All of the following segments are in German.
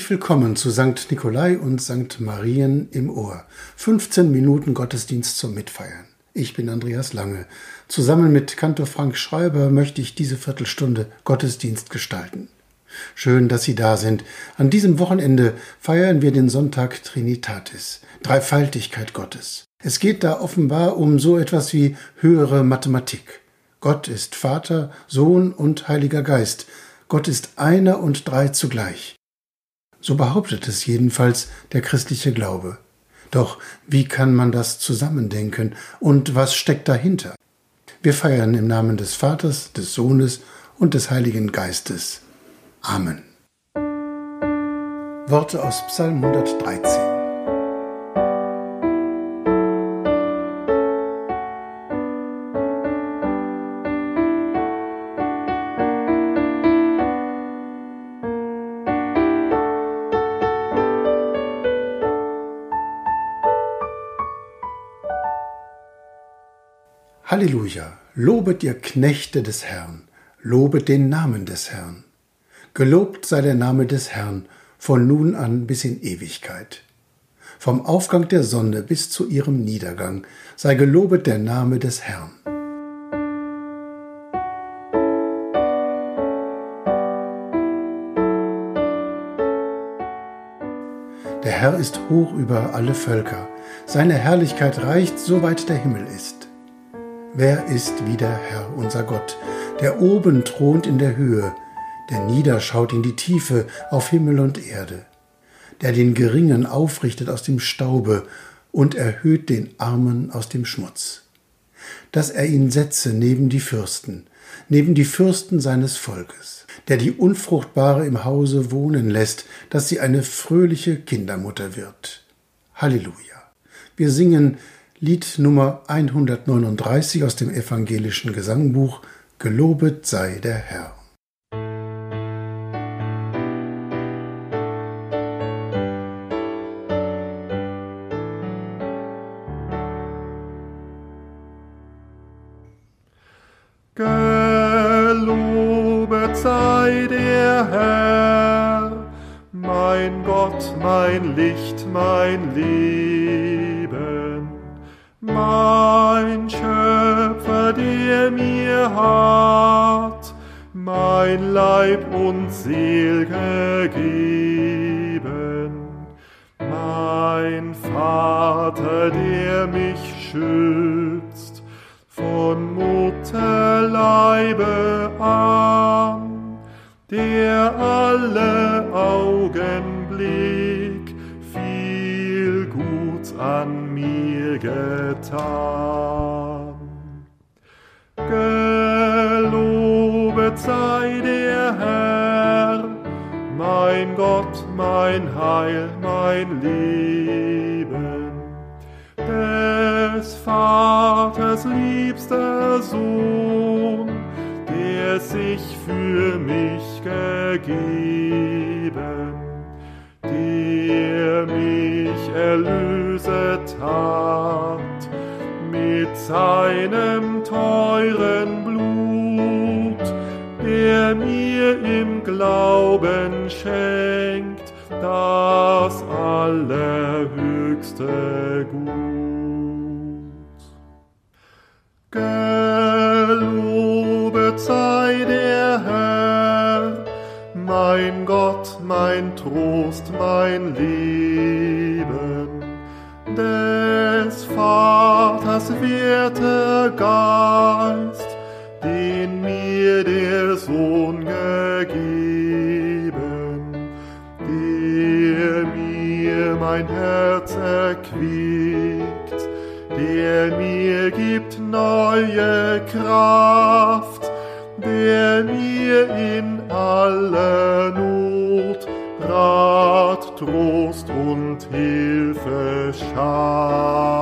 Herzlich willkommen zu St. Nikolai und St. Marien im Ohr. 15 Minuten Gottesdienst zum Mitfeiern. Ich bin Andreas Lange. Zusammen mit Kantor Frank Schreiber möchte ich diese Viertelstunde Gottesdienst gestalten. Schön, dass Sie da sind. An diesem Wochenende feiern wir den Sonntag Trinitatis, Dreifaltigkeit Gottes. Es geht da offenbar um so etwas wie höhere Mathematik. Gott ist Vater, Sohn und Heiliger Geist. Gott ist einer und drei zugleich. So behauptet es jedenfalls der christliche Glaube. Doch wie kann man das zusammendenken und was steckt dahinter? Wir feiern im Namen des Vaters, des Sohnes und des Heiligen Geistes. Amen. Worte aus Psalm 113. Halleluja! Lobet ihr Knechte des Herrn, lobet den Namen des Herrn. Gelobt sei der Name des Herrn von nun an bis in Ewigkeit. Vom Aufgang der Sonne bis zu ihrem Niedergang sei gelobet der Name des Herrn. Der Herr ist hoch über alle Völker, seine Herrlichkeit reicht, soweit der Himmel ist. Wer ist wie der Herr, unser Gott, der oben thront in der Höhe, der niederschaut in die Tiefe auf Himmel und Erde, der den Geringen aufrichtet aus dem Staube und erhöht den Armen aus dem Schmutz, dass er ihn setze neben die Fürsten, neben die Fürsten seines Volkes, der die Unfruchtbare im Hause wohnen lässt, dass sie eine fröhliche Kindermutter wird. Halleluja. Wir singen Lied Nummer 139 aus dem evangelischen Gesangbuch Gelobet sei der Herr. Gelobet sei der Herr, mein Gott, mein Licht, mein Leben Der mir hat mein Leib und Seel gegeben, mein Vater, der mich schützt von Mutterleibe an, der alle Augenblick viel gut an mir getan. Gelobet sei der Herr, mein Gott, mein Heil, mein Leben. Des Vaters liebster Sohn, der sich für mich gegeben, der mich erlöset hat mit seinem teuren Blut, der mir im Glauben schenkt das allerhöchste Gut. Gelobet sei der Herr, mein Gott, mein Trost, mein Leben des Vaters mir der Sohn gegeben, der mir mein Herz erquickt, der mir gibt neue Kraft, der mir in aller Not Rat, Trost und Hilfe schafft.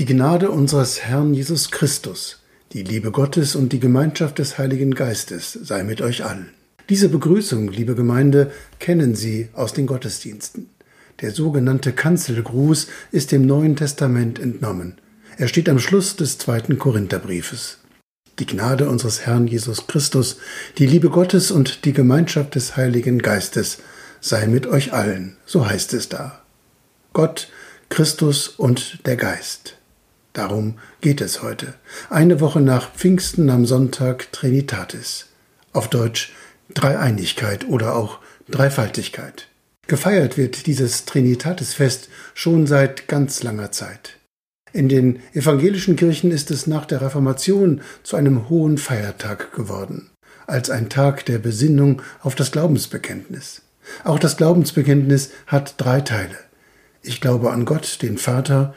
Die Gnade unseres Herrn Jesus Christus, die Liebe Gottes und die Gemeinschaft des Heiligen Geistes sei mit euch allen. Diese Begrüßung, liebe Gemeinde, kennen Sie aus den Gottesdiensten. Der sogenannte Kanzelgruß ist dem Neuen Testament entnommen. Er steht am Schluss des zweiten Korintherbriefes. Die Gnade unseres Herrn Jesus Christus, die Liebe Gottes und die Gemeinschaft des Heiligen Geistes sei mit euch allen, so heißt es da. Gott, Christus und der Geist. Darum geht es heute. Eine Woche nach Pfingsten am Sonntag Trinitatis. Auf Deutsch Dreieinigkeit oder auch Dreifaltigkeit. Gefeiert wird dieses Trinitatisfest schon seit ganz langer Zeit. In den evangelischen Kirchen ist es nach der Reformation zu einem hohen Feiertag geworden, als ein Tag der Besinnung auf das Glaubensbekenntnis. Auch das Glaubensbekenntnis hat drei Teile. Ich glaube an Gott, den Vater,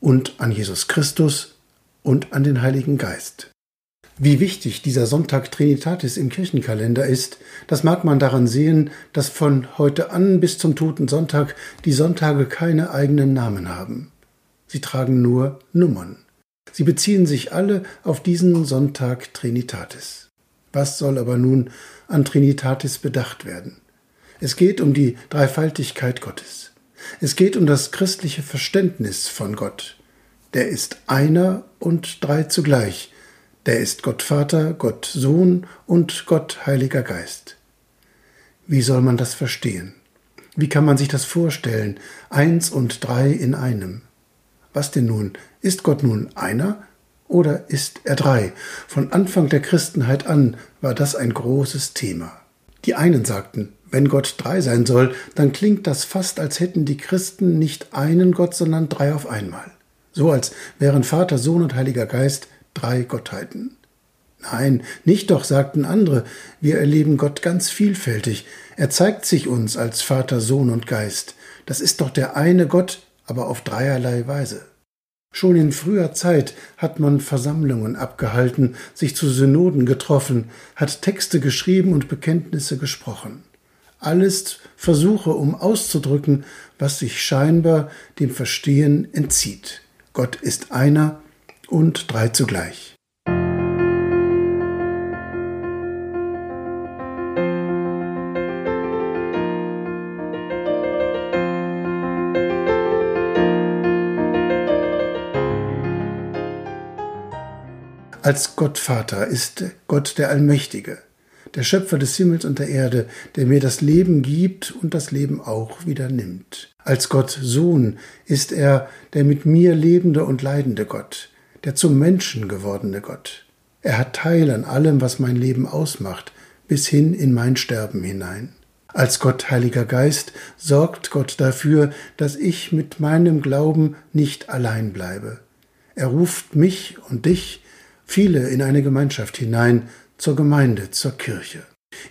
und an Jesus Christus und an den Heiligen Geist. Wie wichtig dieser Sonntag Trinitatis im Kirchenkalender ist, das mag man daran sehen, dass von heute an bis zum Toten Sonntag die Sonntage keine eigenen Namen haben. Sie tragen nur Nummern. Sie beziehen sich alle auf diesen Sonntag Trinitatis. Was soll aber nun an Trinitatis bedacht werden? Es geht um die Dreifaltigkeit Gottes. Es geht um das christliche Verständnis von Gott. Der ist einer und drei zugleich. Der ist Gott Vater, Gott Sohn und Gott Heiliger Geist. Wie soll man das verstehen? Wie kann man sich das vorstellen? Eins und drei in einem. Was denn nun? Ist Gott nun einer oder ist er drei? Von Anfang der Christenheit an war das ein großes Thema. Die einen sagten, wenn Gott drei sein soll, dann klingt das fast, als hätten die Christen nicht einen Gott, sondern drei auf einmal. So als wären Vater, Sohn und Heiliger Geist drei Gottheiten. Nein, nicht doch, sagten andere, wir erleben Gott ganz vielfältig. Er zeigt sich uns als Vater, Sohn und Geist. Das ist doch der eine Gott, aber auf dreierlei Weise. Schon in früher Zeit hat man Versammlungen abgehalten, sich zu Synoden getroffen, hat Texte geschrieben und Bekenntnisse gesprochen alles Versuche, um auszudrücken, was sich scheinbar dem Verstehen entzieht. Gott ist einer und drei zugleich. Als Gottvater ist Gott der Allmächtige der Schöpfer des Himmels und der Erde, der mir das Leben gibt und das Leben auch wieder nimmt. Als Gott Sohn ist er der mit mir lebende und leidende Gott, der zum Menschen gewordene Gott. Er hat Teil an allem, was mein Leben ausmacht, bis hin in mein Sterben hinein. Als Gott Heiliger Geist sorgt Gott dafür, dass ich mit meinem Glauben nicht allein bleibe. Er ruft mich und dich, viele in eine Gemeinschaft hinein, zur Gemeinde, zur Kirche.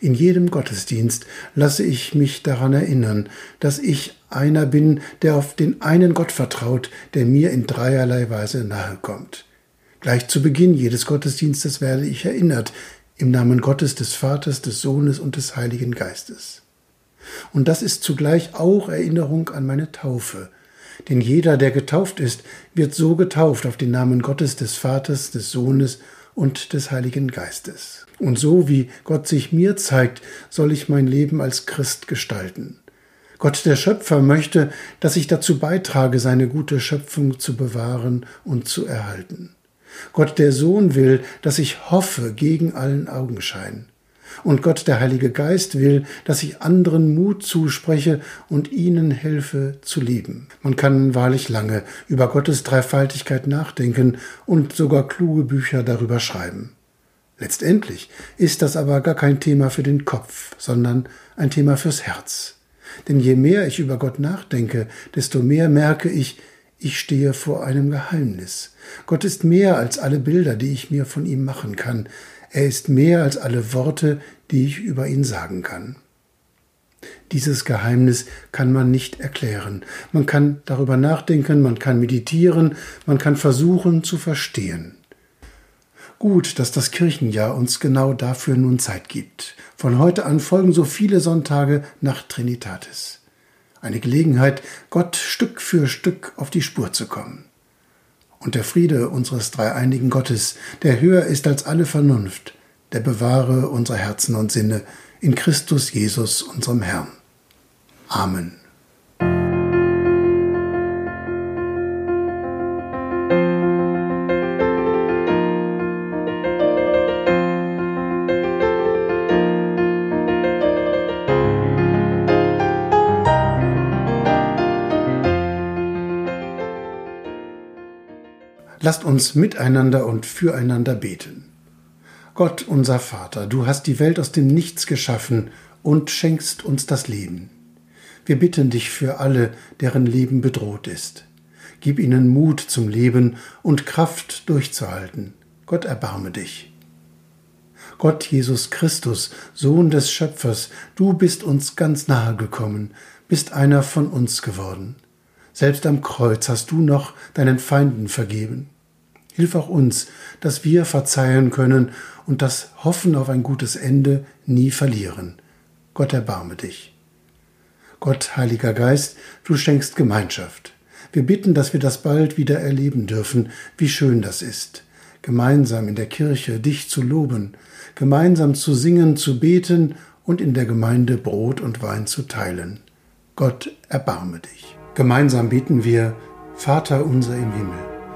In jedem Gottesdienst lasse ich mich daran erinnern, dass ich einer bin, der auf den einen Gott vertraut, der mir in dreierlei Weise nahe kommt. Gleich zu Beginn jedes Gottesdienstes werde ich erinnert, im Namen Gottes des Vaters, des Sohnes und des Heiligen Geistes. Und das ist zugleich auch Erinnerung an meine Taufe, denn jeder, der getauft ist, wird so getauft auf den Namen Gottes des Vaters, des Sohnes und des Heiligen Geistes. Und so wie Gott sich mir zeigt, soll ich mein Leben als Christ gestalten. Gott der Schöpfer möchte, dass ich dazu beitrage, seine gute Schöpfung zu bewahren und zu erhalten. Gott der Sohn will, dass ich hoffe gegen allen Augenschein. Und Gott der Heilige Geist will, dass ich anderen Mut zuspreche und ihnen helfe zu leben. Man kann wahrlich lange über Gottes Dreifaltigkeit nachdenken und sogar kluge Bücher darüber schreiben. Letztendlich ist das aber gar kein Thema für den Kopf, sondern ein Thema fürs Herz. Denn je mehr ich über Gott nachdenke, desto mehr merke ich, ich stehe vor einem Geheimnis. Gott ist mehr als alle Bilder, die ich mir von ihm machen kann. Er ist mehr als alle Worte, die ich über ihn sagen kann. Dieses Geheimnis kann man nicht erklären. Man kann darüber nachdenken, man kann meditieren, man kann versuchen zu verstehen. Gut, dass das Kirchenjahr uns genau dafür nun Zeit gibt. Von heute an folgen so viele Sonntage nach Trinitatis. Eine Gelegenheit, Gott Stück für Stück auf die Spur zu kommen. Und der Friede unseres dreieinigen Gottes, der höher ist als alle Vernunft, der bewahre unsere Herzen und Sinne in Christus Jesus, unserem Herrn. Amen. Lasst uns miteinander und füreinander beten. Gott, unser Vater, du hast die Welt aus dem Nichts geschaffen und schenkst uns das Leben. Wir bitten dich für alle, deren Leben bedroht ist. Gib ihnen Mut zum Leben und Kraft durchzuhalten. Gott erbarme dich. Gott Jesus Christus, Sohn des Schöpfers, du bist uns ganz nahe gekommen, bist einer von uns geworden. Selbst am Kreuz hast du noch deinen Feinden vergeben. Hilf auch uns, dass wir verzeihen können und das Hoffen auf ein gutes Ende nie verlieren. Gott erbarme dich. Gott, Heiliger Geist, du schenkst Gemeinschaft. Wir bitten, dass wir das bald wieder erleben dürfen, wie schön das ist, gemeinsam in der Kirche dich zu loben, gemeinsam zu singen, zu beten und in der Gemeinde Brot und Wein zu teilen. Gott, erbarme dich. Gemeinsam beten wir, Vater unser im Himmel,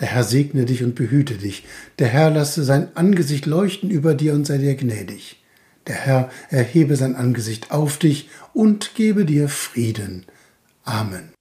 Der Herr segne dich und behüte dich. Der Herr lasse sein Angesicht leuchten über dir und sei dir gnädig. Der Herr erhebe sein Angesicht auf dich und gebe dir Frieden. Amen.